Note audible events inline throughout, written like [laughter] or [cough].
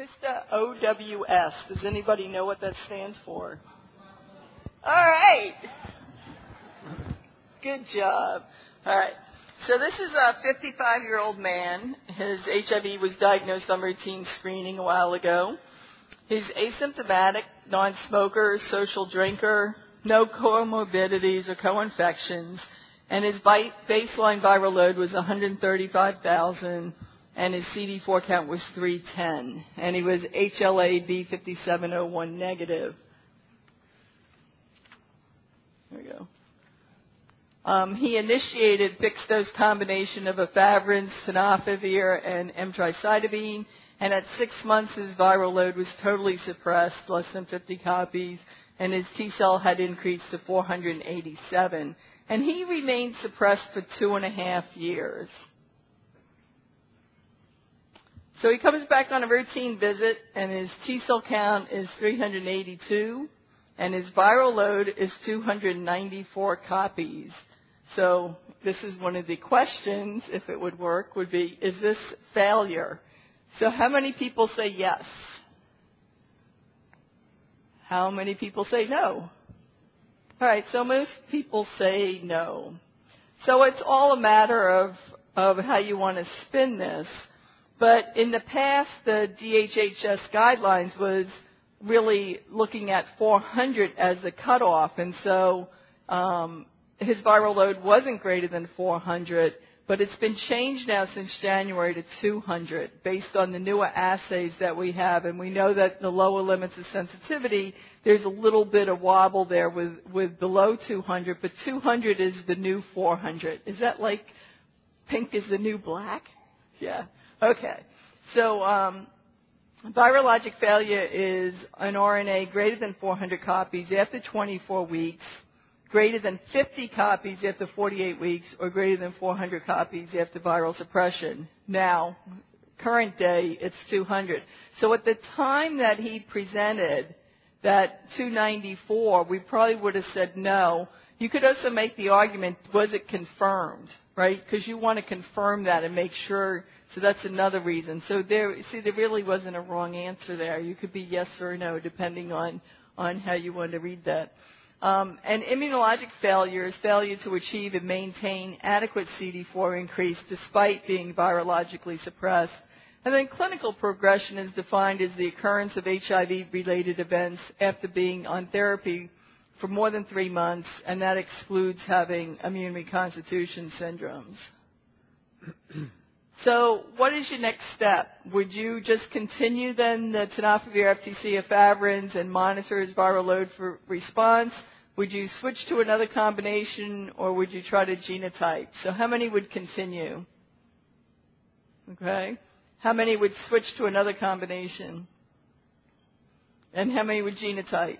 Mr. OWS. Does anybody know what that stands for? All right. Good job. All right. So this is a 55 year old man. His HIV was diagnosed on routine screening a while ago. He's asymptomatic, non-smoker, social drinker, no comorbidities or co-infections, and his baseline viral load was 135,000 and his CD4 count was 310, and he was HLA B5701 negative. There we go. Um, he initiated fixed dose combination of efavirenz, tenofovir, and emtricitabine, and at six months his viral load was totally suppressed, less than 50 copies, and his T cell had increased to 487. And he remained suppressed for two and a half years. So he comes back on a routine visit and his T cell count is 382 and his viral load is 294 copies. So this is one of the questions, if it would work, would be, is this failure? So how many people say yes? How many people say no? Alright, so most people say no. So it's all a matter of, of how you want to spin this. But in the past, the DHHS guidelines was really looking at 400 as the cutoff, and so um, his viral load wasn't greater than 400, but it's been changed now since January to 200 based on the newer assays that we have, and we know that the lower limits of sensitivity, there's a little bit of wobble there with, with below 200, but 200 is the new 400. Is that like pink is the new black? Yeah. Okay. So um, virologic failure is an RNA greater than 400 copies after 24 weeks, greater than 50 copies after 48 weeks, or greater than 400 copies after viral suppression. Now, current day, it's 200. So at the time that he presented that 294, we probably would have said no. You could also make the argument, was it confirmed, right? Because you want to confirm that and make sure so that's another reason. So there, see, there really wasn't a wrong answer there. You could be yes or no depending on, on how you want to read that. Um, and immunologic failure is failure to achieve and maintain adequate CD4 increase despite being virologically suppressed. And then clinical progression is defined as the occurrence of HIV-related events after being on therapy for more than three months, and that excludes having immune reconstitution syndromes. [clears throat] So what is your next step? Would you just continue then the tenofovir FTC efavirenz and monitor his viral load for response? Would you switch to another combination or would you try to genotype? So how many would continue? Okay. How many would switch to another combination? And how many would genotype?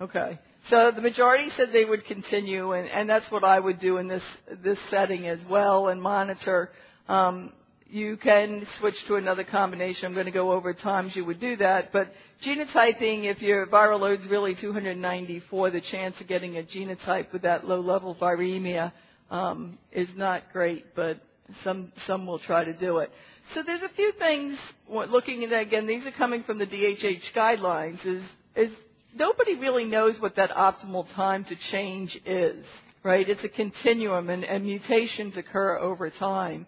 Okay. So the majority said they would continue, and, and that's what I would do in this this setting as well, and monitor. Um, you can switch to another combination. I'm going to go over times you would do that, but genotyping, if your viral load is really 294, the chance of getting a genotype with that low-level viremia um, is not great, but some some will try to do it. So there's a few things. Looking at again, these are coming from the DHH guidelines. Is is nobody really knows what that optimal time to change is, right? It's a continuum and, and mutations occur over time.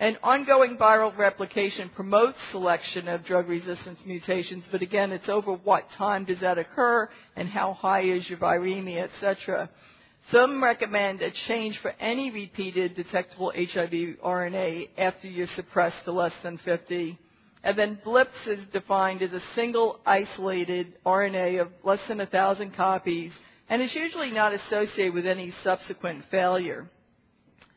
And ongoing viral replication promotes selection of drug resistance mutations, but again, it's over what time does that occur and how high is your viremia, etc. Some recommend a change for any repeated detectable HIV RNA after you're suppressed to less than 50 and then BLIPS is defined as a single isolated RNA of less than 1,000 copies and is usually not associated with any subsequent failure.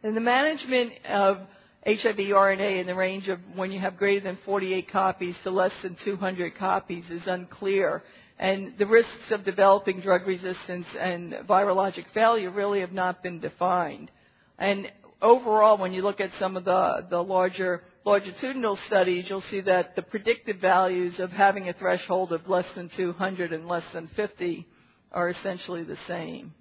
And the management of HIV RNA in the range of when you have greater than 48 copies to less than 200 copies is unclear. And the risks of developing drug resistance and virologic failure really have not been defined. And overall, when you look at some of the, the larger longitudinal studies, you'll see that the predicted values of having a threshold of less than 200 and less than 50 are essentially the same.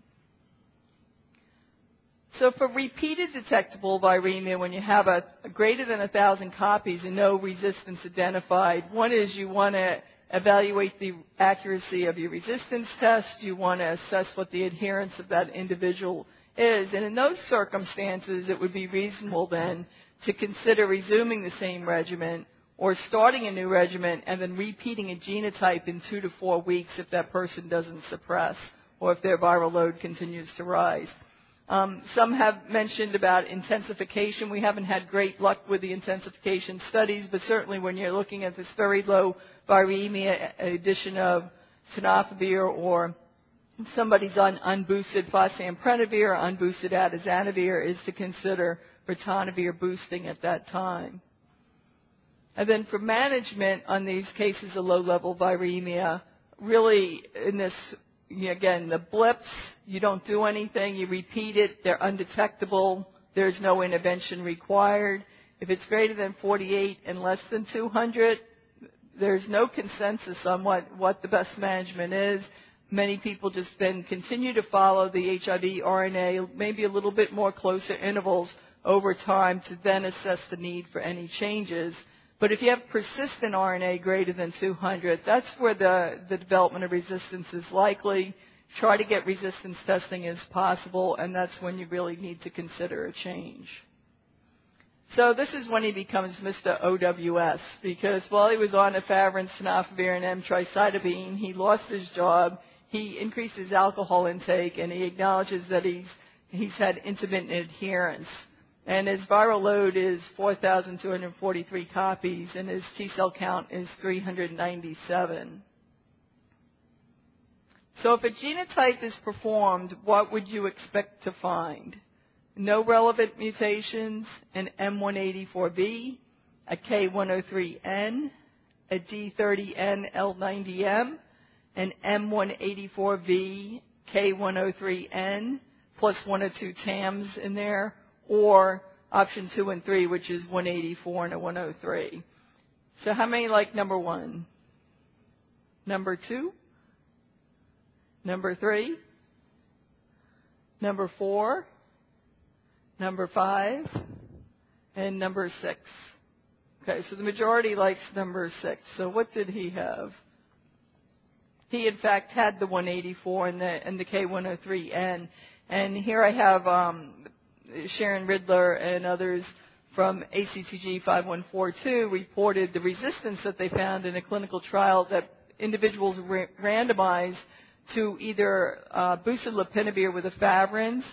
So for repeated detectable viremia, when you have a, a greater than thousand copies and no resistance identified, one is you want to evaluate the accuracy of your resistance test. You want to assess what the adherence of that individual is. And in those circumstances, it would be reasonable then to consider resuming the same regimen or starting a new regimen and then repeating a genotype in two to four weeks if that person doesn't suppress or if their viral load continues to rise. Um, some have mentioned about intensification. We haven't had great luck with the intensification studies, but certainly when you're looking at this very low viremia addition of tenofovir or somebody's on unboosted fosamprenavir or unboosted atazanavir is to consider ritonavir boosting at that time. And then for management on these cases of low-level viremia, really in this again, the blips, you don't do anything, you repeat it, they're undetectable, there's no intervention required. If it's greater than 48 and less than 200, there's no consensus on what, what the best management is. Many people just then continue to follow the HIV RNA, maybe a little bit more closer intervals over time to then assess the need for any changes. But if you have persistent RNA greater than 200, that's where the, the development of resistance is likely. Try to get resistance testing as possible, and that's when you really need to consider a change. So this is when he becomes Mr. OWS, because while he was on efavirenz, tenofovir, and emtricitabine, he lost his job, he increased his alcohol intake, and he acknowledges that he's, he's had intermittent adherence and his viral load is 4,243 copies, and his T cell count is 397. So if a genotype is performed, what would you expect to find? No relevant mutations, an M184V, a K103N, a D30N L90M, an M184V, K103N, plus one or two TAMs in there, or option two and three, which is 184 and a 103. So how many like number one? Number two? Number three? Number four? Number five? And number six. Okay, so the majority likes number six. So what did he have? He in fact had the 184 and the, and the K103N. And here I have um, Sharon Riddler and others from ACTG 5142 reported the resistance that they found in a clinical trial that individuals ra- randomized to either uh, boosted lopinavir with efavirenz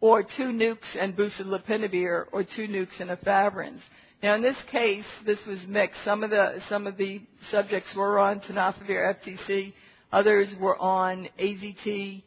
or two nukes and boosted lopinavir or two nukes and efavirenz. Now in this case, this was mixed. Some of the, some of the subjects were on tenofovir FTC, others were on AZT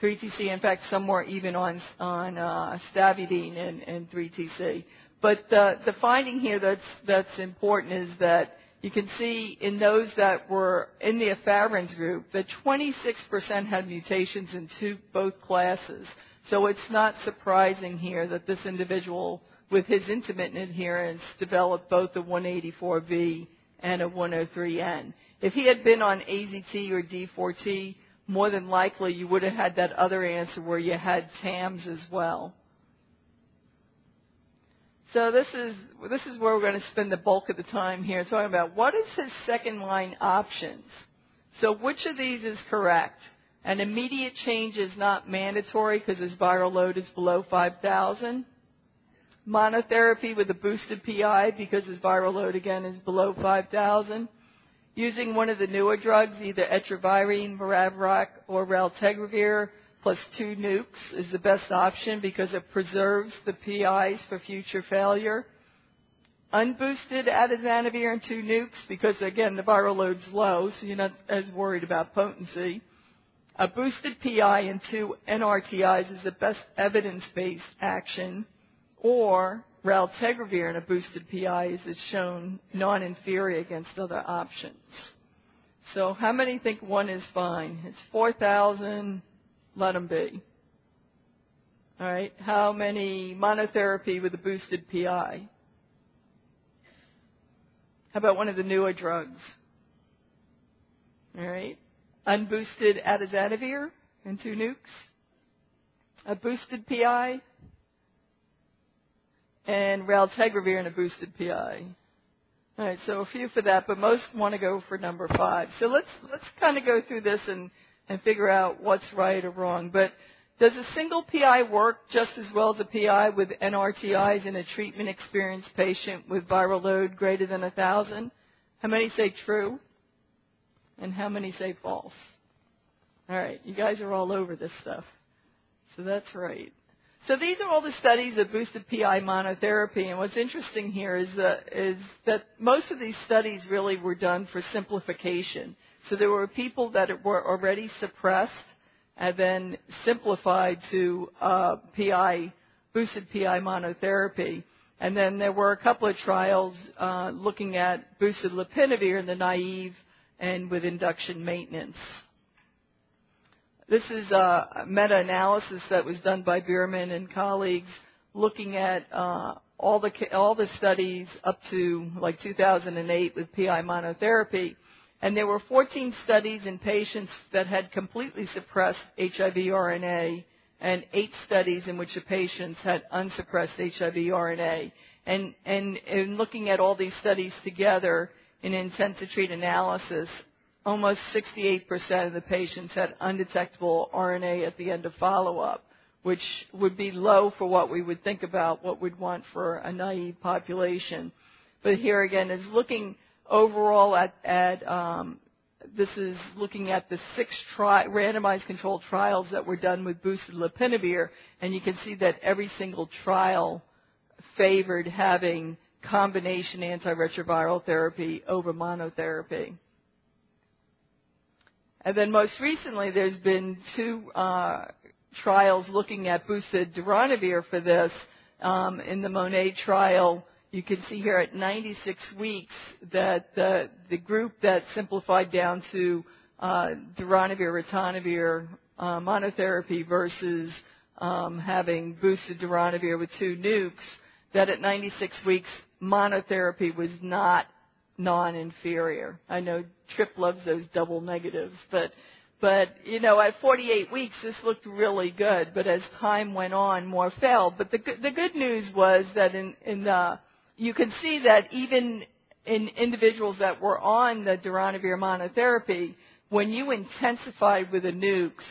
3TC. In fact, some were even on on uh, stavudine and, and 3TC. But the, finding here that's that's important is that you can see in those that were in the efavirenz group that 26% had mutations in two both classes. So it's not surprising here that this individual with his intermittent adherence developed both a 184V and a 103N. If he had been on AZT or D4T, more than likely you would have had that other answer where you had TAMS as well. So this is this is where we're going to spend the bulk of the time here talking about what is his second line options. So which of these is correct? An immediate change is not mandatory because his viral load is below 5,000. Monotherapy with a boosted PI because his viral load again is below 5,000 Using one of the newer drugs, either etravirine, maraviroc, or raltegravir, plus two nukes is the best option because it preserves the PIs for future failure. Unboosted atazanavir and two nukes because again the viral load's low, so you're not as worried about potency. A boosted PI and two NRTIs is the best evidence-based action, or raltegravir in a boosted PI is it's shown non-inferior against other options. So how many think one is fine? It's 4,000, let them be. All right. How many monotherapy with a boosted PI? How about one of the newer drugs? All right. Unboosted atazanavir and two nukes. a boosted PI, and raltegravir and a boosted PI. All right, so a few for that, but most want to go for number five. So let's let's kind of go through this and and figure out what's right or wrong. But does a single PI work just as well as a PI with NRTIs in a treatment experienced patient with viral load greater than 1,000? How many say true? And how many say false? All right, you guys are all over this stuff. So that's right. So these are all the studies of boosted PI monotherapy, and what's interesting here is that, is that most of these studies really were done for simplification. So there were people that were already suppressed and then simplified to uh, PI, boosted PI monotherapy. And then there were a couple of trials uh, looking at boosted lopinavir in the naive and with induction maintenance. This is a meta-analysis that was done by Bierman and colleagues looking at uh, all the all the studies up to like 2008 with PI monotherapy, and there were 14 studies in patients that had completely suppressed HIV RNA, and eight studies in which the patients had unsuppressed HIV RNA. And, and in looking at all these studies together in intent to treat analysis, almost 68% of the patients had undetectable RNA at the end of follow-up, which would be low for what we would think about what we'd want for a naive population. But here again is looking overall at, um, this is looking at the six randomized controlled trials that were done with boosted lopinavir, and you can see that every single trial favored having combination antiretroviral therapy over monotherapy. And then most recently, there's been two uh, trials looking at boosted for this. Um, in the Monet trial, you can see here at 96 weeks that the, the group that simplified down to uh, darunavir, ritonavir uh, monotherapy versus um, having boosted darunavir with two nukes, that at 96 weeks monotherapy was not non-inferior. I know Trip loves those double negatives, but but you know at 48 weeks this looked really good. But as time went on, more failed. But the the good news was that in in the you can see that even in individuals that were on the darunavir monotherapy, when you intensified with the nukes,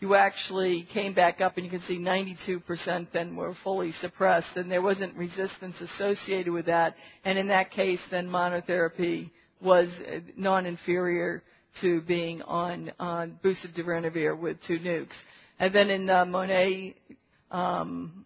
you actually came back up and you can see 92% then were fully suppressed and there wasn't resistance associated with that. And in that case, then monotherapy was non-inferior to being on, darunavir with two nukes. And then in the Monet, um,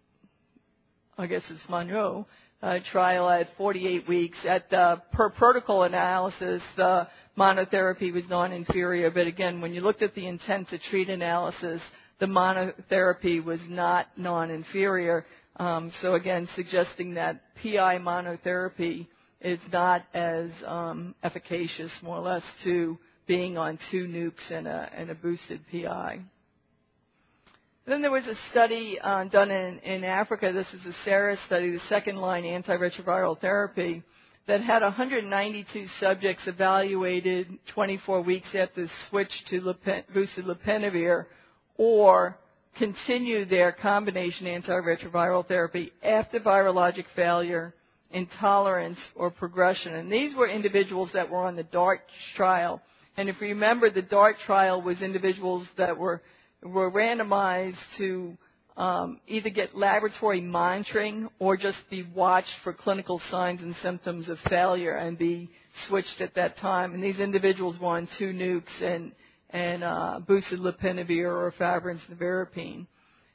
I guess it's MONOI, uh, trial at 48 weeks. At the per protocol analysis, the monotherapy was non-inferior, but again, when you looked at the intent to treat analysis, the monotherapy was not non-inferior. Um, so again, suggesting that PI monotherapy is not as um, efficacious, more or less, to being on two nukes and a, and a boosted PI. Then there was a study uh, done in, in Africa. This is a SARA study, the second line antiretroviral therapy, that had 192 subjects evaluated 24 weeks after the switch to Lepen, boosted lopinavir or continue their combination antiretroviral therapy after virologic failure, intolerance, or progression. And these were individuals that were on the DART trial. And if you remember, the DART trial was individuals that were were randomized to um, either get laboratory monitoring or just be watched for clinical signs and symptoms of failure and be switched at that time. And these individuals were on two nukes and, and uh, boosted lopinavir or efavirenz nevirapine.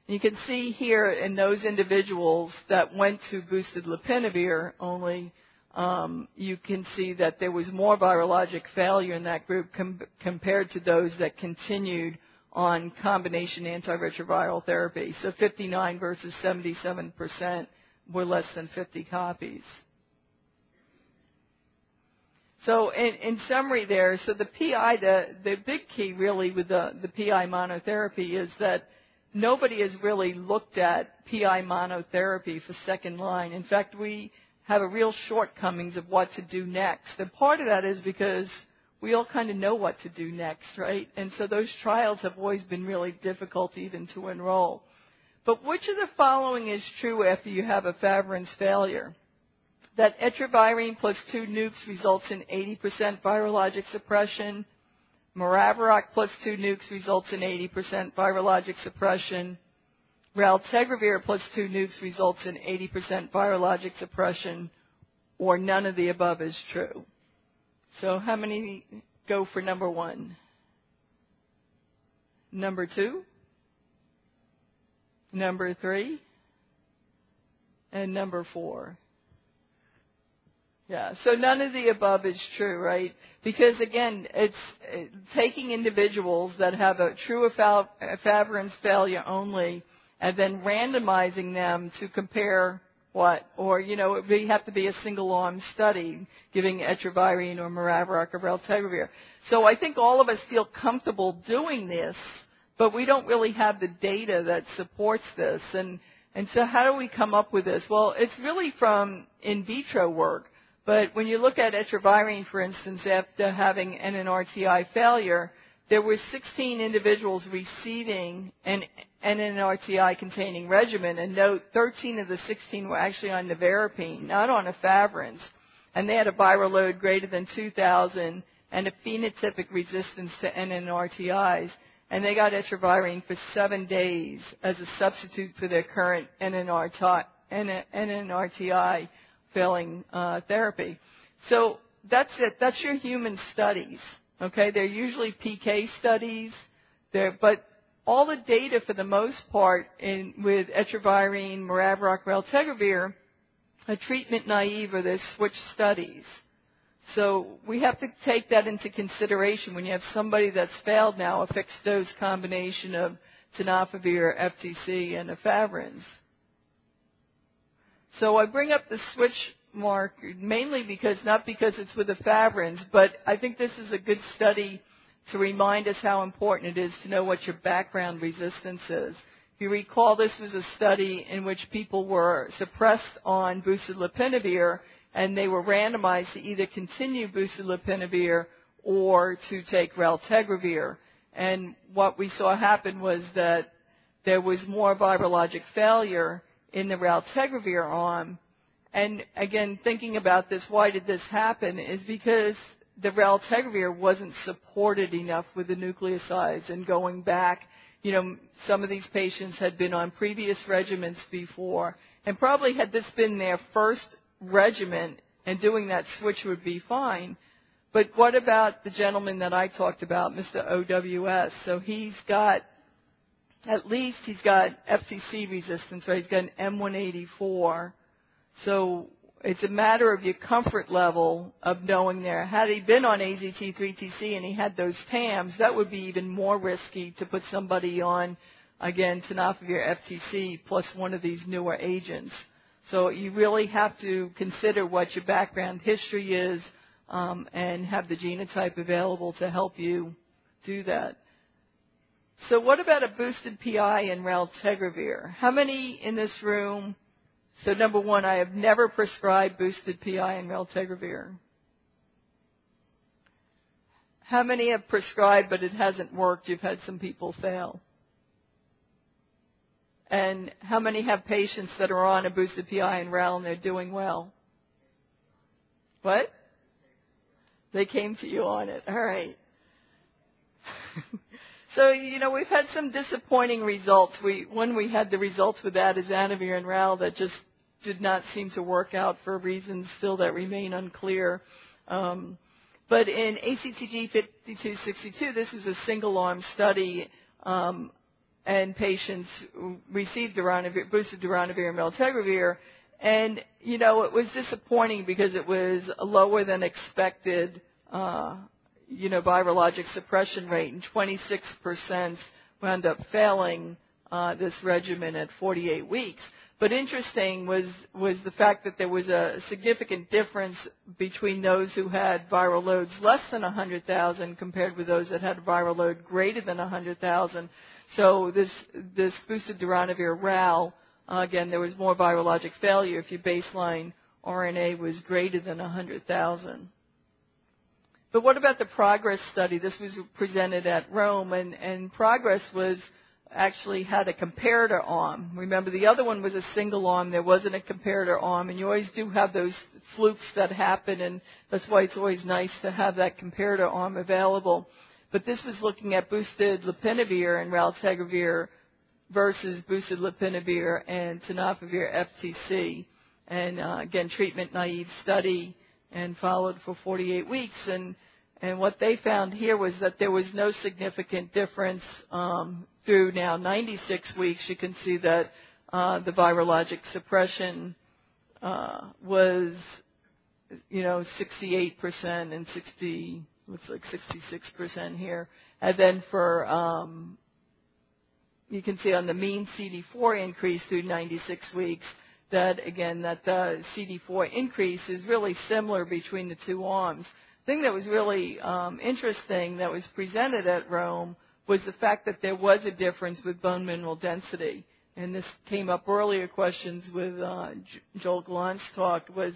You can see here in those individuals that went to boosted lopinavir only, um, you can see that there was more virologic failure in that group com- compared to those that continued on combination antiretroviral therapy. So 59 versus 77% were less than 50 copies. So in, in summary there, so the PI, the, the big key really with the, the PI monotherapy is that nobody has really looked at PI monotherapy for second line. In fact, we have a real shortcomings of what to do next. And part of that is because we all kind of know what to do next, right? And so those trials have always been really difficult even to enroll. But which of the following is true after you have a efavirenz failure? That etravirine plus two nukes results in 80% virologic suppression. Maraviroc plus two nukes results in 80% virologic suppression. Raltegravir plus two nukes results in 80% virologic suppression, or none of the above is true. So how many go for number one? Number two? Number three? And number four? Yeah, so none of the above is true, right? Because again, it's uh, taking individuals that have a true efavirenz failure only and then randomizing them to compare what? Or, you know, it would have to be a single arm study giving etravirine or maraviroc or raltegravir. So I think all of us feel comfortable doing this, but we don't really have the data that supports this. And, and so how do we come up with this? Well, it's really from in vitro work. But when you look at etravirine, for instance, after having an NNRTI failure, there were 16 individuals receiving an NNRTI containing regimen, and note 13 of the 16 were actually on nevirapine, not on efavirenz, and they had a viral load greater than 2,000 and a phenotypic resistance to NNRTIs, and they got etravirine for seven days as a substitute for their current NNRTI, NNRTI failing uh, therapy. So that's it. That's your human studies. Okay, they're usually PK studies. But all the data, for the most part, in, with etravirine, maraviroc, raltegravir, are treatment naive or they're switch studies. So we have to take that into consideration when you have somebody that's failed now a fixed dose combination of tenofovir, FTC, and efavirenz. So I bring up the switch mark mainly because, not because it's with efavirenz, but I think this is a good study to remind us how important it is to know what your background resistance is. If you recall, this was a study in which people were suppressed on boosted lopinavir and they were randomized to either continue boosted lopinavir or to take raltegravir. And what we saw happen was that there was more virologic failure in the raltegravir arm. And again, thinking about this, why did this happen? Is because the raltegravir wasn't supported enough with the nucleosides and going back, you know, some of these patients had been on previous regimens before and probably had this been their first regimen and doing that switch would be fine. But what about the gentleman that I talked about, Mr. OWS? So he's got at least he's got FTC resistance, right? He's got an M184. So it's a matter of your comfort level of knowing there. Had he been on AZT3TC and he had those TAMs, that would be even more risky to put somebody on, again, tenofovir FTC plus one of these newer agents. So you really have to consider what your background history is um, and have the genotype available to help you do that. So what about a boosted PI and raltegravir? How many in this room? So number one, I have never prescribed boosted PI and raltegravir. How many have prescribed but it hasn't worked? You've had some people fail. And how many have patients that are on a boosted PI and RAL and they're doing well? What? They came to you on it. All right. [laughs] So, you know, we've had some disappointing results. We, when we had the results with atazanavir and RAL that just did not seem to work out for reasons still that remain unclear. Um, but in ACTG 5262, this was a single arm study, um, and patients received darunavir, boosted darunavir and raltegravir. And, you know, it was disappointing because it was lower than expected uh, you know, virologic suppression rate, and 26% wound up failing uh, this regimen at 48 weeks. But interesting was was the fact that there was a significant difference between those who had viral loads less than 100,000 compared with those that had a viral load greater than 100,000. So this this boosted darunavir RAL uh, again there was more virologic failure if your baseline RNA was greater than 100,000. But what about the progress study? This was presented at Rome, and, and progress was actually had a comparator arm. Remember, the other one was a single arm. There wasn't a comparator arm, and you always do have those flukes that happen, and that's why it's always nice to have that comparator arm available. But this was looking at boosted lopinavir and raltegravir versus boosted lopinavir and tenofovir FTC. And uh, again, treatment naive study and followed for 48 weeks. And, and what they found here was that there was no significant difference um, through now 96 weeks. You can see that uh, the virologic suppression uh, was, you know, 68% and 60 looks like 66% here. And then for, um, you can see on the mean CD4 increase through 96 weeks that again that the CD4 increase is really similar between the two arms. The thing that was really um, interesting that was presented at Rome was the fact that there was a difference with bone mineral density. And this came up earlier questions with uh, Joel Gallant's talk was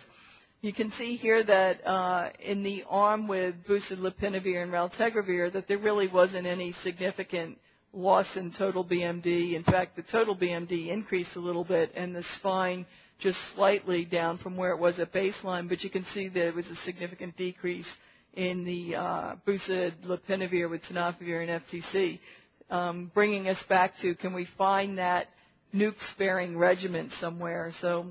you can see here that uh, in the arm with boosted lopinavir and raltegravir that there really wasn't any significant loss in total BMD. In fact, the total BMD increased a little bit and the spine just slightly down from where it was at baseline, but you can see it was a significant decrease in the uh, boosted lopinavir with tenofovir and FTC, um, bringing us back to can we find that nuke-sparing regimen somewhere? So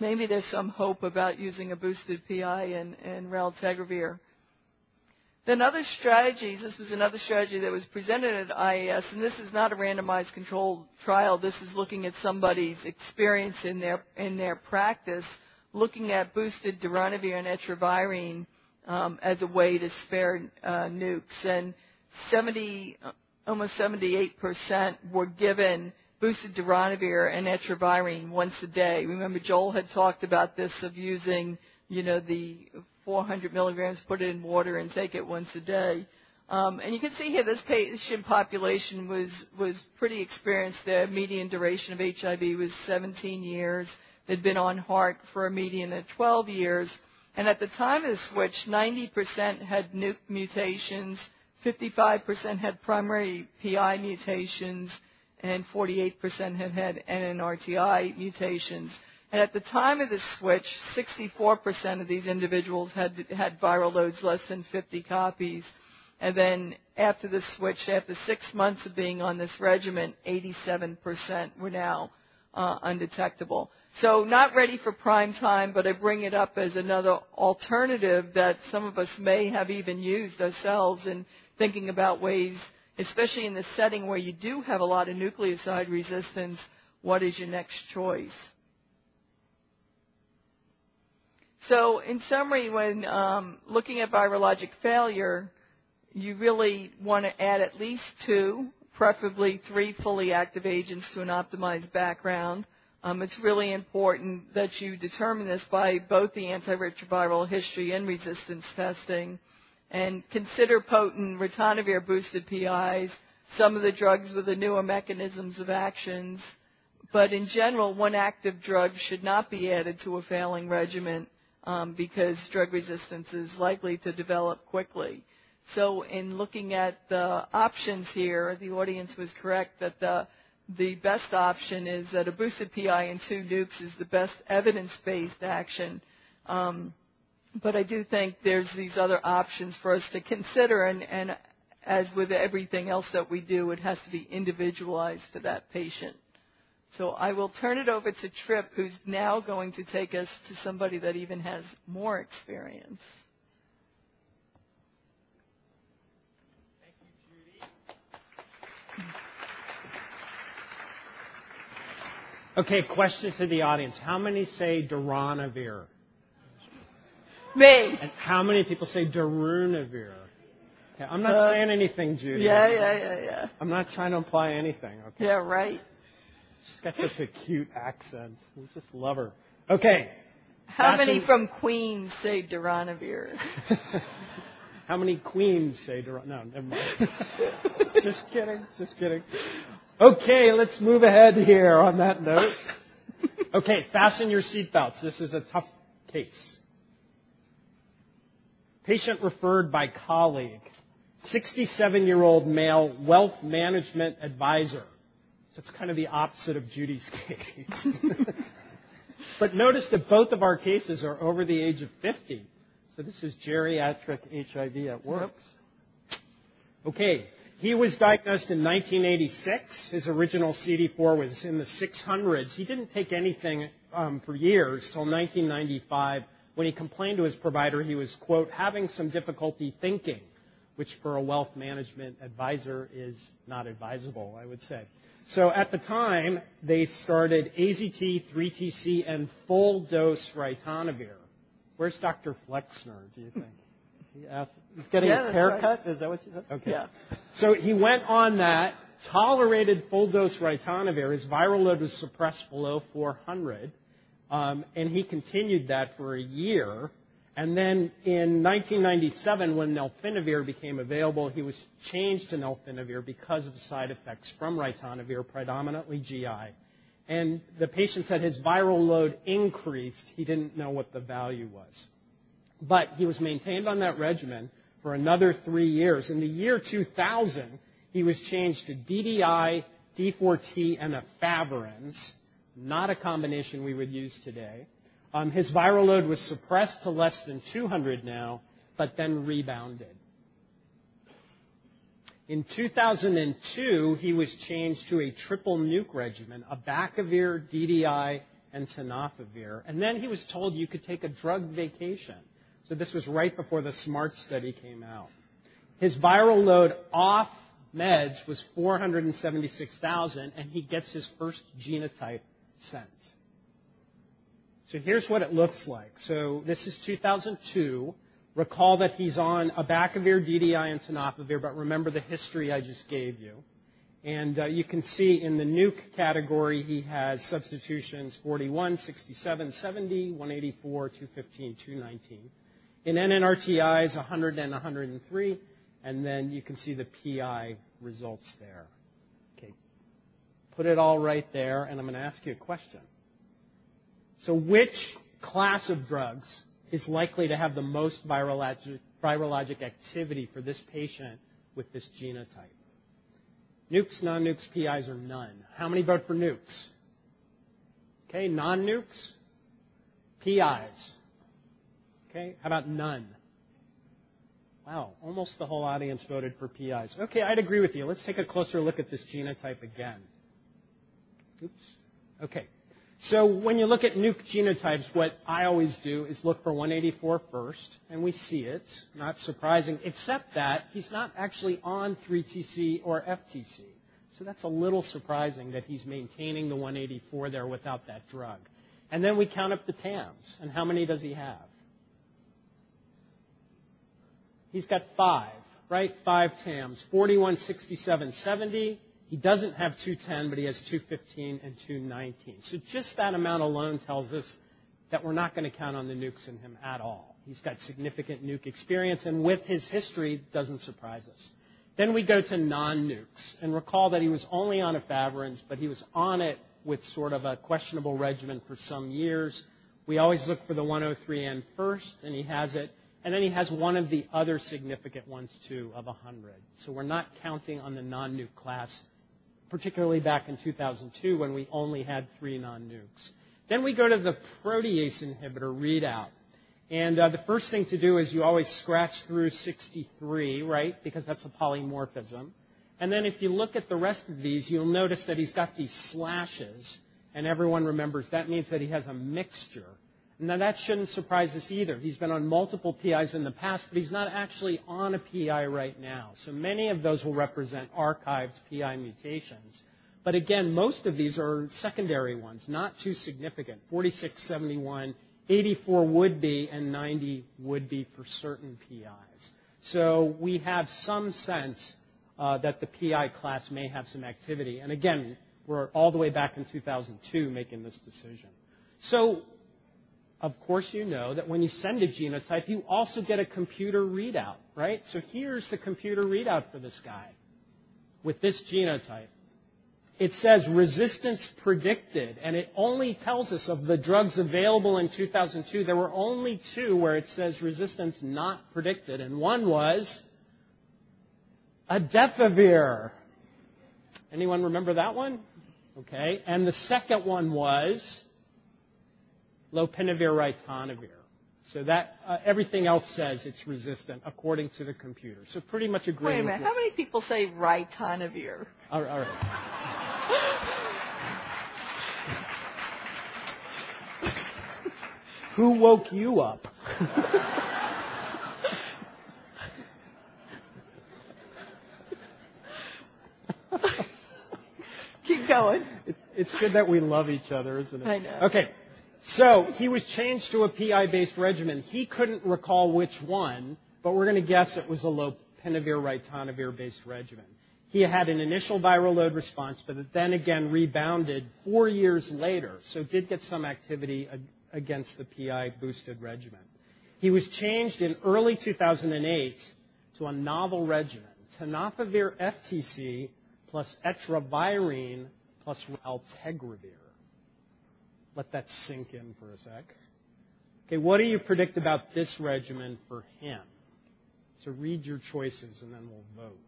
maybe there's some hope about using a boosted PI and, and raltegravir. Then other strategies, this was another strategy that was presented at IAS, and this is not a randomized controlled trial. This is looking at somebody's experience in their, in their practice, looking at boosted darunavir and etravirine um, as a way to spare uh, nukes. And 70, almost 78% were given boosted darunavir and etravirine once a day. Remember, Joel had talked about this of using, you know, the 400 milligrams, put it in water and take it once a day. Um, and you can see here this patient population was was pretty experienced. Their median duration of HIV was 17 years. They'd been on HAART for a median of 12 years. And at the time of the switch, 90% had NUC mutations, 55% had primary PI mutations, and 48% had had NNRTI mutations. And at the time of the switch, 64% of these individuals had, had viral loads less than 50 copies. And then after the switch, after six months of being on this regimen, 87% were now uh, undetectable. So not ready for prime time, but I bring it up as another alternative that some of us may have even used ourselves in thinking about ways especially in the setting where you do have a lot of nucleoside resistance, what is your next choice? So, in summary, when um, looking at virologic failure, you really want to add at least two, preferably three fully active agents to an optimized background. Um, it's really important that you determine this by both the antiretroviral history and resistance testing and consider potent ritonavir boosted PIs, some of the drugs with the newer mechanisms of actions. But in general, one active drug should not be added to a failing regimen um, because drug resistance is likely to develop quickly. So in looking at the options here, the audience was correct that the the best option is that a boosted PI and two nukes is the best evidence-based action. Um, but I do think there's these other options for us to consider, and, and as with everything else that we do, it has to be individualized for that patient. So I will turn it over to Trip, who's now going to take us to somebody that even has more experience. Okay, question to the audience. How many say Darunavir? Me. And how many people say darunavir? Okay, I'm not uh, saying anything, Judy. Yeah, yeah, yeah, yeah. I'm not trying to imply anything. Okay. Yeah, right. She's got such a cute accent. We just love her. Okay. How Fashion... many from Queens say darunavir? [laughs] How many queens say darunavir? No, never mind. [laughs] just kidding. Just kidding. Okay, let's move ahead here on that note. Okay, fasten your seatbelts. This is a tough case. Patient referred by colleague. 67 year old male wealth management advisor. So it's kind of the opposite of Judy's [laughs] case. [laughs] but notice that both of our cases are over the age of 50. So this is geriatric HIV at work. Okay, he was diagnosed in 1986. His original CD4 was in the 600s. He didn't take anything um, for years till 1995 when he complained to his provider he was, quote, having some difficulty thinking, which for a wealth management advisor is not advisable, I would say. So at the time, they started AZT, 3TC, and full dose ritonavir. Where's Dr. Flexner, do you think? He asked, he's getting Yeah, his that's hair right. cut? Is that what you said? Okay. Yeah. So he went on that, tolerated full dose ritonavir. His viral load was suppressed below 400, um, and he continued that for a year. And then in 1997, when nelfinavir became available, he was changed to nelfinavir because of side effects from ritonavir, predominantly GI. And the patient said his viral load increased. He didn't know what the value was. But he was maintained on that regimen for another three years. In the year 2000, he was changed to DDI, D4T, and efavirenz, not a combination we would use today. Um, his viral load was suppressed to less than 200 now, but then rebounded. In 2002, he was changed to a triple nuke regimen, abacavir, DDI, and tenofovir. And then he was told you could take a drug vacation. So this was right before the SMART study came out. His viral load off meds was 476,000, and he gets his first genotype sent. So here's what it looks like. So this is 2002. Recall that he's on abacavir, DDI, and tenofovir, but remember the history I just gave you. And uh, you can see in the nuke category, he has substitutions 41, 67, 70, 184, 215, 219. In NNRTIs, 100 and 103, and then you can see the PI results there. Okay, put it all right there, and I'm going to ask you a question. So which class of drugs is likely to have the most virologic, virologic activity for this patient with this genotype? Nukes, non-nukes, PIs, or none? How many vote for nukes? Okay, non-nukes? PIs? Okay, how about none? Wow, almost the whole audience voted for PIs. Okay, I'd agree with you. Let's take a closer look at this genotype again. Oops. Okay. So when you look at nuke genotypes, what I always do is look for 184 first, and we see it. Not surprising, except that he's not actually on 3TC or FTC. So that's a little surprising that he's maintaining the 184 there without that drug. And then we count up the TAMs, and how many does he have? He's got five, right? Five TAMs. 41, 67, 70. He doesn't have 210, but he has 215 and 219. So just that amount alone tells us that we're not going to count on the nukes in him at all. He's got significant nuke experience, and with his history, doesn't surprise us. Then we go to non-nukes, and recall that he was only on efavirenz, but he was on it with sort of a questionable regimen for some years. We always look for the 103N first, and he has it. And then he has one of the other significant ones, too, of 100. So we're not counting on the non-nuke class, particularly back in 2002 when we only had three non-nukes. Then we go to the protease inhibitor readout. And uh, the first thing to do is you always scratch through 63, right? Because that's a polymorphism. And then if you look at the rest of these, you'll notice that he's got these slashes. And everyone remembers that means that he has a mixture. Now that shouldn't surprise us either. He's been on multiple PIs in the past, but he's not actually on a PI right now. So many of those will represent archived PI mutations. But again, most of these are secondary ones, not too significant. 46, 71, 84 would be, and 90 would be for certain PIs. So we have some sense uh, that the PI class may have some activity. And again, we're all the way back in 2002 making this decision. So of course you know that when you send a genotype, you also get a computer readout, right? So here's the computer readout for this guy with this genotype. It says resistance predicted, and it only tells us of the drugs available in 2002, there were only two where it says resistance not predicted, and one was adefovir. Anyone remember that one? Okay, and the second one was lopinavir ritonavir. So that uh, everything else says it's resistant according to the computer. So pretty much agree. Wait a minute. How many people say ritonavir? All right. All right. [laughs] Who woke you up? Keep going. It's good that we love each other, isn't it? I know. Okay. So he was changed to a PI-based regimen. He couldn't recall which one, but we're going to guess it was a lopinavir ritonavir based regimen. He had an initial viral load response, but it then again rebounded four years later, so did get some activity against the PI boosted regimen. He was changed in early 2008 to a novel regimen, tenofovir FTC plus etravirine plus raltegravir. Let that sink in for a sec. Okay, what do you predict about this regimen for him? So read your choices and then we'll vote.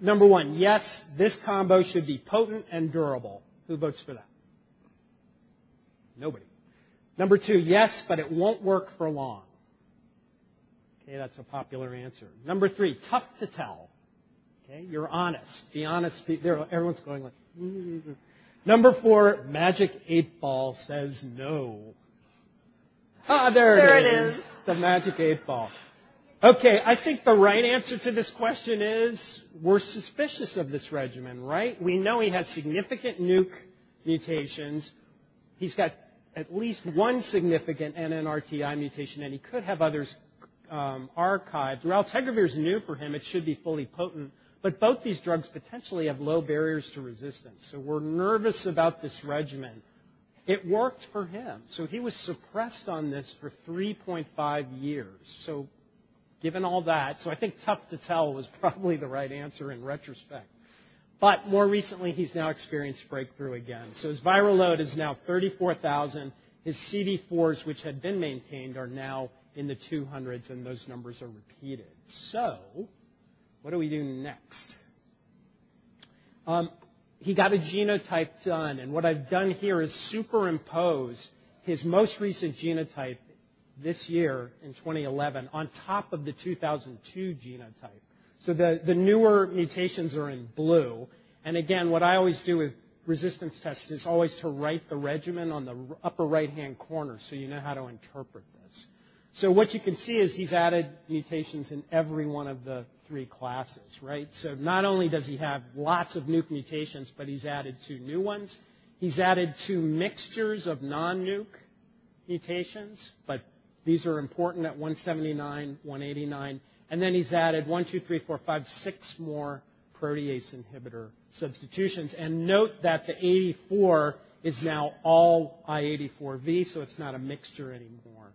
Number one, yes, this combo should be potent and durable. Who votes for that? Nobody. Number two, yes, but it won't work for long. Okay, that's a popular answer. Number three, tough to tell. Okay, you're honest. Be honest. Everyone's going like. [laughs] Number four, Magic 8 Ball says no. Ah, there, there it is. is. The Magic 8 Ball. Okay, I think the right answer to this question is we're suspicious of this regimen, right? We know he has significant nuke mutations. He's got at least one significant NNRTI mutation, and he could have others um, archived. Raltegravir is new for him. It should be fully potent. But both these drugs potentially have low barriers to resistance. So we're nervous about this regimen. It worked for him. So he was suppressed on this for 3.5 years. So given all that, so I think tough to tell was [laughs] probably the right answer in retrospect. But more recently, he's now experienced breakthrough again. So his viral load is now 34,000. His CD4s, which had been maintained, are now in the 200s, and those numbers are repeated. So what do we do next? Um, he got a genotype done, and what I've done here is superimpose his most recent genotype this year in 2011 on top of the 2002 genotype. So the, the newer mutations are in blue. And again, what I always do with resistance tests is always to write the regimen on the upper right-hand corner so you know how to interpret this. So what you can see is he's added mutations in every one of the three classes, right? So not only does he have lots of nuke mutations, but he's added two new ones. He's added two mixtures of non-nuke mutations, but these are important at 179, 189. And then he's added one, two, three, four, five, six more protease inhibitor substitutions. And note that the 84 is now all I84V, so it's not a mixture anymore.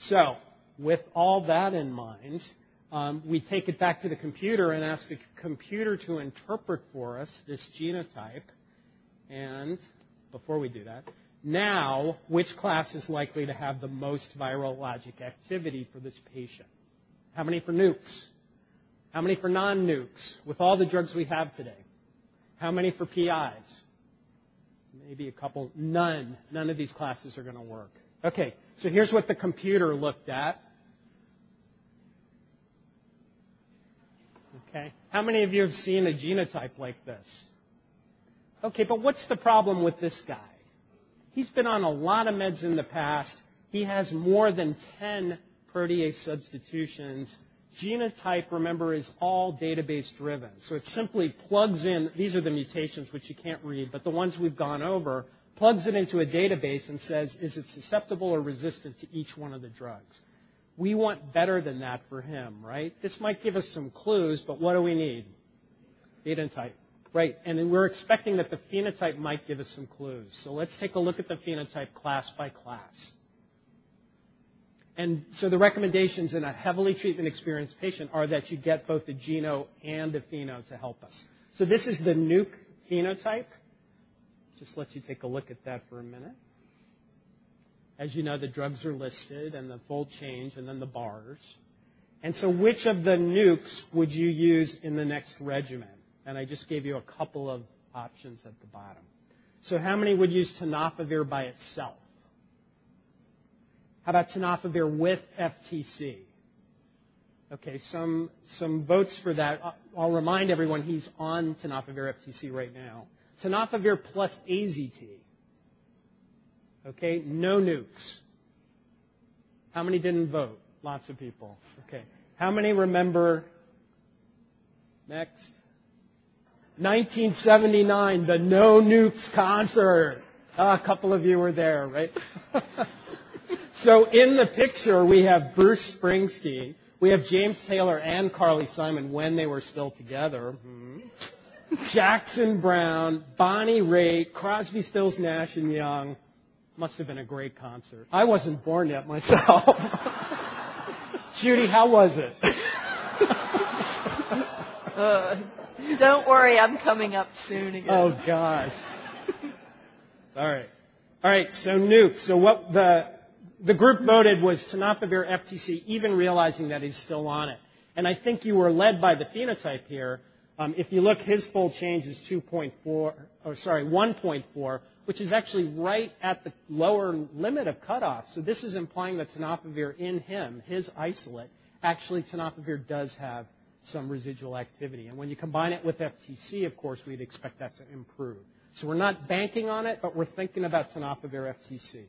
So, with all that in mind, um, we take it back to the computer and ask the computer to interpret for us this genotype. And before we do that, now, which class is likely to have the most virologic activity for this patient? How many for nukes? How many for non-nukes with all the drugs we have today? How many for PIs? Maybe a couple. None. None of these classes are going to work. Okay, so here's what the computer looked at. Okay, how many of you have seen a genotype like this? Okay, but what's the problem with this guy? He's been on a lot of meds in the past. He has more than 10 protease substitutions. Genotype, remember, is all database driven. So it simply plugs in, these are the mutations which you can't read, but the ones we've gone over, plugs it into a database and says, is it susceptible or resistant to each one of the drugs? We want better than that for him, right? This might give us some clues, but what do we need? Phenotype. Right, and we're expecting that the phenotype might give us some clues. So let's take a look at the phenotype class by class. And so the recommendations in a heavily treatment experienced patient are that you get both a geno and a pheno to help us. So this is the nuke phenotype. Just let you take a look at that for a minute. As you know, the drugs are listed and the fold change and then the bars. And so which of the nukes would you use in the next regimen? and I just gave you a couple of options at the bottom. So how many would use tenofovir by itself? How about tenofovir with FTC? Okay, some, some votes for that. I'll remind everyone he's on tenofovir FTC right now. Tenofovir plus AZT. Okay, no nukes. How many didn't vote? Lots of people. Okay. How many remember? Next. 1979, the No Nukes concert. Ah, a couple of you were there, right? [laughs] so in the picture, we have Bruce Springsteen. We have James Taylor and Carly Simon when they were still together. Mm-hmm. Jackson Browne, Bonnie Raitt, Crosby, Stills, Nash and Young. Must have been a great concert. I wasn't born yet myself. [laughs] Judy, how was it? uh, don't worry, I'm coming up soon again. Oh God. All right. All right. So nuke. So what the the group voted was tenofovir FTC, even realizing that he's still on it. And I think you were led by the phenotype here. Um, if you look, his fold change is 2.4, or sorry, 1.4, which is actually right at the lower limit of cutoff. So this is implying that tenofovir in him, his isolate, actually tenofovir does have some residual activity. And when you combine it with FTC, of course, we'd expect that to improve. So we're not banking on it, but we're thinking about tenofovir FTC.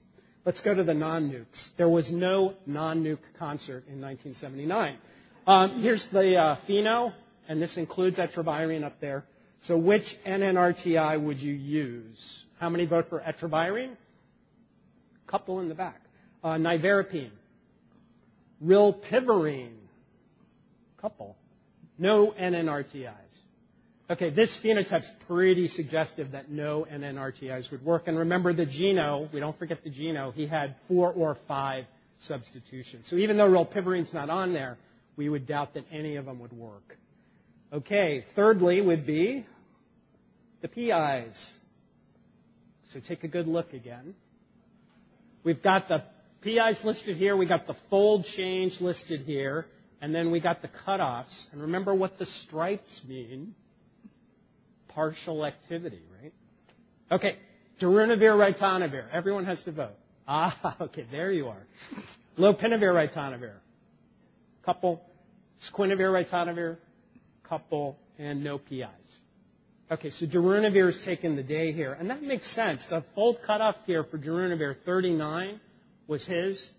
Let's go to the non-nukes. There was no non-nuke concert in 1979. Um, here's the uh, pheno, and this includes etravirine up there. So which NNRTI would you use? How many vote for etravirine? Couple in the back. Uh, nevirapine. Rilpivirine. Couple. No NNRTIs. Okay, this phenotype's pretty suggestive that no NNRTIs would work. And remember the Geno, we don't forget the Geno, he had four or five substitutions. So even though rilpivirine's not on there, we would doubt that any of them would work. Okay, thirdly would be the PIs. So take a good look again. We've got the PIs listed here. We got the fold change listed here. And then we got the cutoffs. And remember what the stripes mean. Partial activity, right? Okay. Darunavir, ritonavir. Everyone has to vote. Ah, [laughs] okay. There you are. Lopinavir, ritonavir. Couple. Saquinavir, ritonavir. Couple. And no PIs. Okay, so darunavir is taking the day here, and that makes sense. The fold cutoff here for darunavir, 39, was his.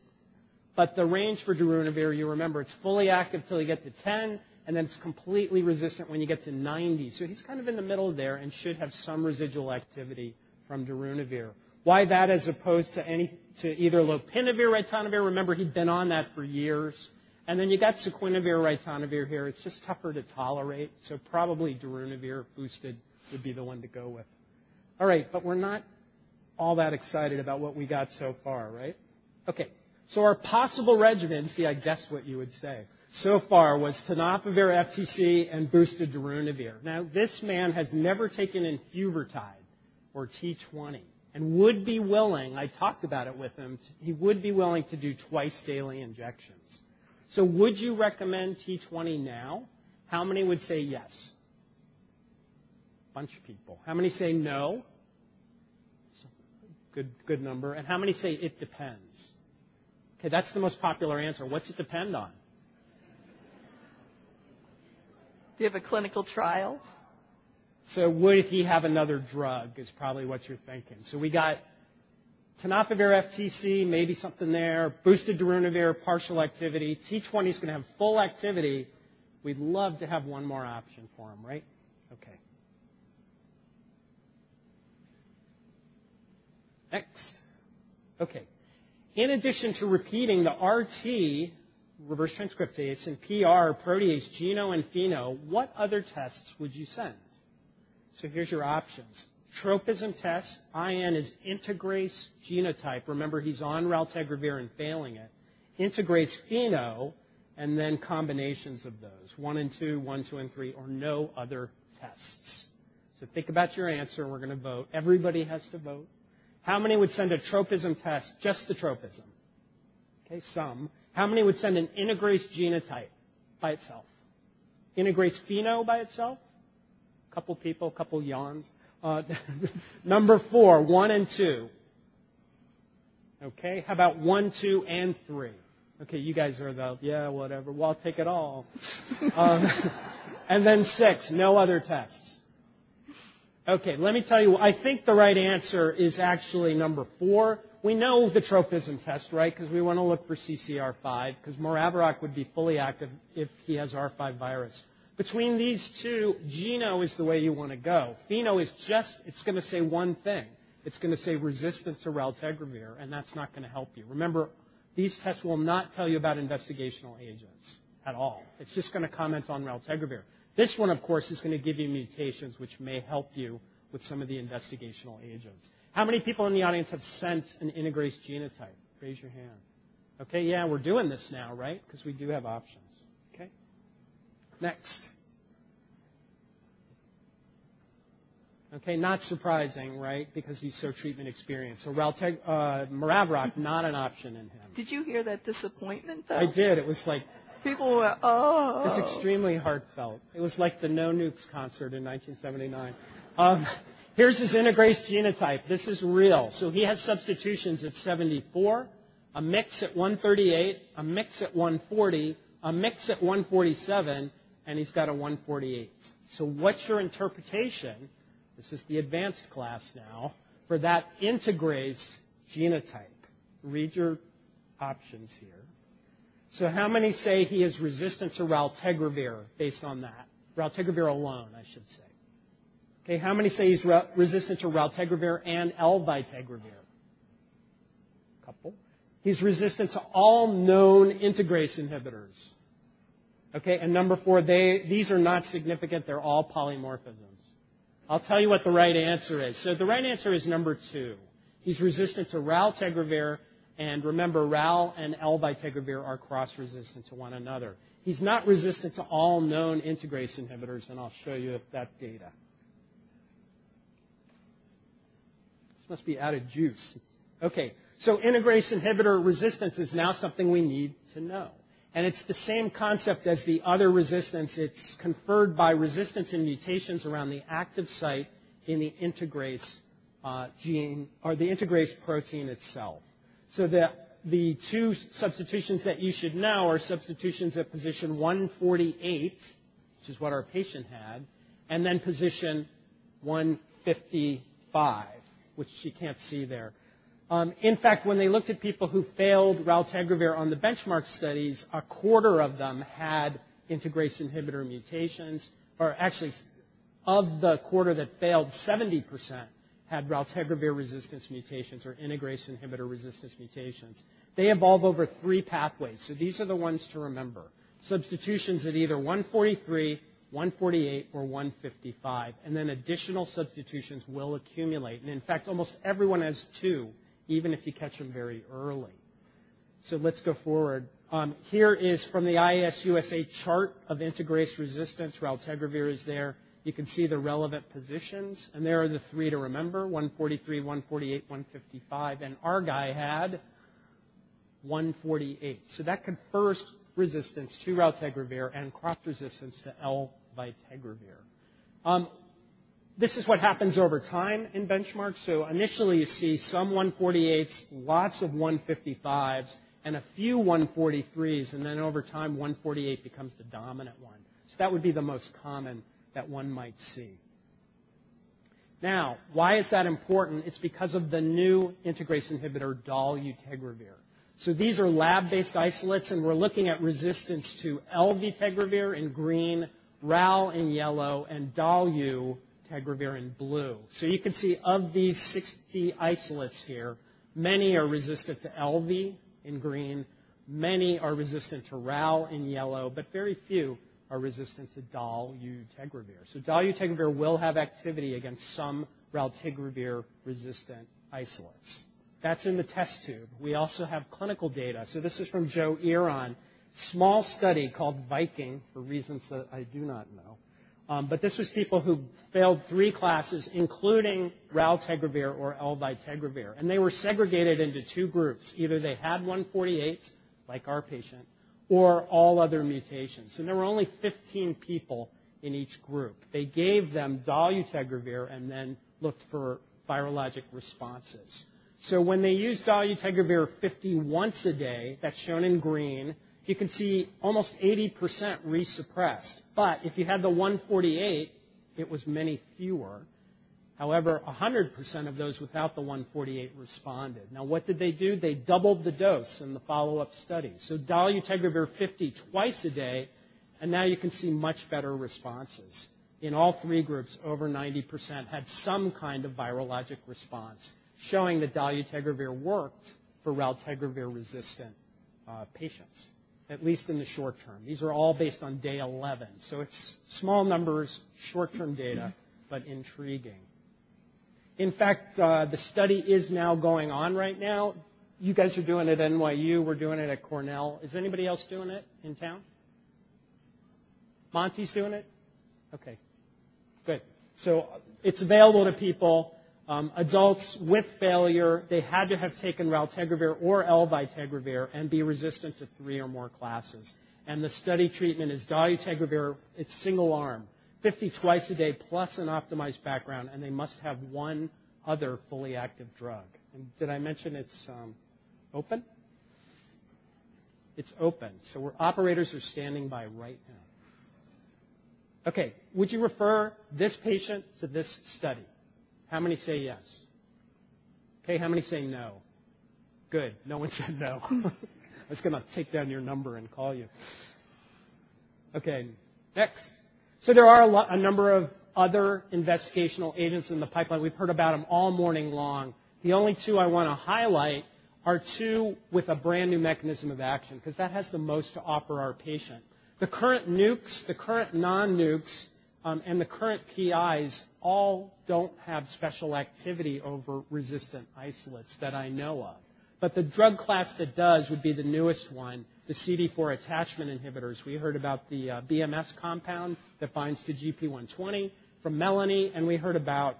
But the range for darunavir, you remember, it's fully active till you get to 10, and then it's completely resistant when you get to 90. So he's kind of in the middle there and should have some residual activity from darunavir. Why that as opposed to any to either lopinavir, ritonavir? Remember, he'd been on that for years. And then you got saquinavir, ritonavir here. It's just tougher to tolerate, so probably darunavir boosted would be the one to go with. All right, but we're not all that excited about what we got so far, right? Okay, so our possible regimen, see, I guess what you would say, so far was tenofovir FTC and boosted darunavir. Now, this man has never taken enfuvirtide or T20 and would be willing, I talked about it with him, he would be willing to do twice daily injections. So would you recommend T20 now? How many would say yes? Bunch of people. How many say no? Good, good number. And how many say it depends? Okay, that's the most popular answer. What's it depend on? Do you have a clinical trial? So would he have another drug is probably what you're thinking. So we got tenofovir FTC, maybe something there. Boosted darunavir, partial activity. T20 is going to have full activity. We'd love to have one more option for them, right? Okay. Next. Okay. In addition to repeating the RT, reverse transcriptase, and PR, protease, geno, and pheno, what other tests would you send? So here's your options tropism test. IN is integrase genotype. Remember, he's on raltegravir and failing it. Integrase pheno, and then combinations of those. One and two, one, two, and three, or no other tests. So think about your answer. We're going to vote. Everybody has to vote. How many would send a tropism test, just the tropism? Okay, some. How many would send an integrase genotype by itself? Integrase pheno by itself? A couple people, a couple yawns. Uh, [laughs] number four, one and two. Okay, how about one, two, and three? Okay, you guys are the, yeah, whatever. Well, I'll take it all. [laughs] um, and then six, no other tests. Okay, let me tell you, I think the right answer is actually number four. We know the tropism test, right? Because we want to look for CCR5, because maraviroc would be fully active if he has R5 virus. Between these two, Geno is the way you want to go. Pheno is just, it's going to say one thing. It's going to say resistance to raltegravir, and that's not going to help you. Remember, these tests will not tell you about investigational agents at all. It's just going to comment on raltegravir. This one, of course, is going to give you mutations which may help you with some of the investigational agents. How many people in the audience have sent an integrase genotype? Raise your hand. Okay, yeah, we're doing this now, right? Because we do have options. Next. Okay, not surprising, right? Because he's so treatment experienced. So Ralteg, uh, [laughs] not an option in him. Did you hear that disappointment, though? I did. It was like people were, oh. It was extremely heartfelt. It was like the No Nukes concert in 1979. Um, here's his integrase genotype. This is real. So he has substitutions at 74, a mix at 138, a mix at 140, a mix at 147, and he's got a 148. So what's your interpretation? This is the advanced class now for that integrase genotype. Read your options here. So how many say he is resistant to raltegravir based on that? Raltegravir alone, I should say. Okay, how many say he's re- resistant to raltegravir and elvitegravir? Couple. He's resistant to all known integrase inhibitors. Okay, and number four, they, these are not significant. They're all polymorphisms. I'll tell you what the right answer is. So the right answer is number two. He's resistant to RAL raltegravir, and remember, ral and elvitegravir are cross-resistant to one another. He's not resistant to all known integrase inhibitors, and I'll show you that data. This must be out of juice. Okay, so integrase inhibitor resistance is now something we need to know. And it's the same concept as the other resistance. It's conferred by resistance and mutations around the active site in the integrase uh, gene or the integrase protein itself. So the, the two substitutions that you should know are substitutions at position 148, which is what our patient had, and then position 155, which you can't see there. Um, in fact, when they looked at people who failed raltegravir on the BENCHMRK studies, a quarter of them had integrase inhibitor mutations, or actually, of the quarter that failed, 70% had raltegravir resistance mutations or integrase inhibitor resistance mutations. They evolve over three pathways, so these are the ones to remember. Substitutions at either 143, 148, or 155, and then additional substitutions will accumulate. And in fact, almost everyone has two even if you catch them very early. So let's go forward. Um, here is from the IAS USA chart of integrase resistance. Raltegravir is there. You can see the relevant positions, and there are the three to remember, 143, 148, 155, and our guy had 148. So that confers resistance to raltegravir and cross resistance to elvitegravir. Um, this is what happens over time in BENCHMRKs. So initially you see some 148s, lots of 155s, and a few 143s, and then over time 148 becomes the dominant one. So that would be the most common that one might see. Now, why is that important? It's because of the new integrase inhibitor dolutegravir. So these are lab-based isolates, and we're looking at resistance to elvitegravir in green, RAL in yellow, and dolu Tegravir in blue. So you can see of these 60 isolates here, many are resistant to LV in green, many are resistant to RAL in yellow, but very few are resistant to dolutegravir. So dolutegravir will have activity against some raltegravir resistant isolates. That's in the test tube. We also have clinical data. So this is from Joe Eron, small study called Viking for reasons that I do not know. Um, but this was people who failed three classes, including raltegravir or elvitegravir. And they were segregated into two groups. Either they had 148, like our patient, or all other mutations. And there were only 15 people in each group. They gave them dolutegravir and then looked for virologic responses. So when they used dolutegravir 50 once a day, that's shown in green, you can see almost 80% resuppressed. But if you had the 148, it was many fewer. However, 100% of those without the 148 responded. Now, what did they do? They doubled the dose in the follow-up study. So dolutegravir 50 twice a day, and now you can see much better responses. In all three groups, over 90% had some kind of virologic response, showing that dolutegravir worked for raltegravir-resistant uh, patients, at least in the short term. These are all based on day 11, so it's small numbers, short-term data, but intriguing. In fact, uh, the study is now going on right now. You guys are doing it at NYU. We're doing it at Cornell. Is anybody else doing it in town? Monty's doing it? Okay. Good. So it's available to people. Um, adults with failure, they had to have taken raltegravir or elvitegravir and be resistant to three or more classes. And the study treatment is dolutegravir. It's single arm. 50 twice a day plus an optimized background, and they must have one other fully active drug. And did I mention it's um, open? It's open. So operators are standing by right now. Okay, would you refer this patient to this study? How many say yes? Okay, how many say no? Good. No one [laughs] said no. I was going to take down your number and call you. Okay, next. So there are a, lot, a number of other investigational agents in the pipeline. We've heard about them all morning long. The only two I want to highlight are two with a brand new mechanism of action because that has the most to offer our patient. The current nukes, the current non-nukes, um, and the current PIs all don't have special activity over resistant isolates that I know of. But the drug class that does would be the newest one, the CD4 attachment inhibitors. We heard about the uh, BMS compound that binds to GP120 from Melanie, and we heard about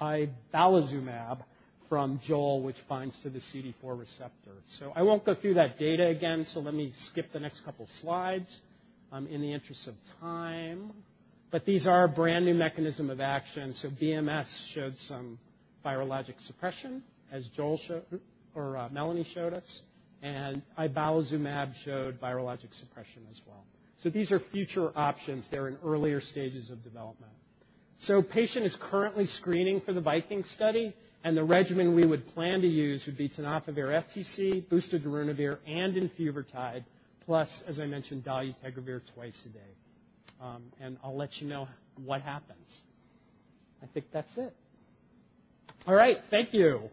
ibalizumab from Joel, which binds to the CD4 receptor. So I won't go through that data again, so let me skip the next couple slides um, in the interest of time. But these are a brand new mechanism of action. So BMS showed some virologic suppression, as Joel showed, or uh, Melanie showed us, and ibalizumab showed virologic suppression as well. So these are future options. They're in earlier stages of development. So patient is currently screening for the Viking study, and the regimen we would plan to use would be tenofovir FTC, boosted darunavir, and enfuvirtide, plus, as I mentioned, dolutegravir twice a day. Um, and I'll let you know what happens. I think that's it. All right, thank you.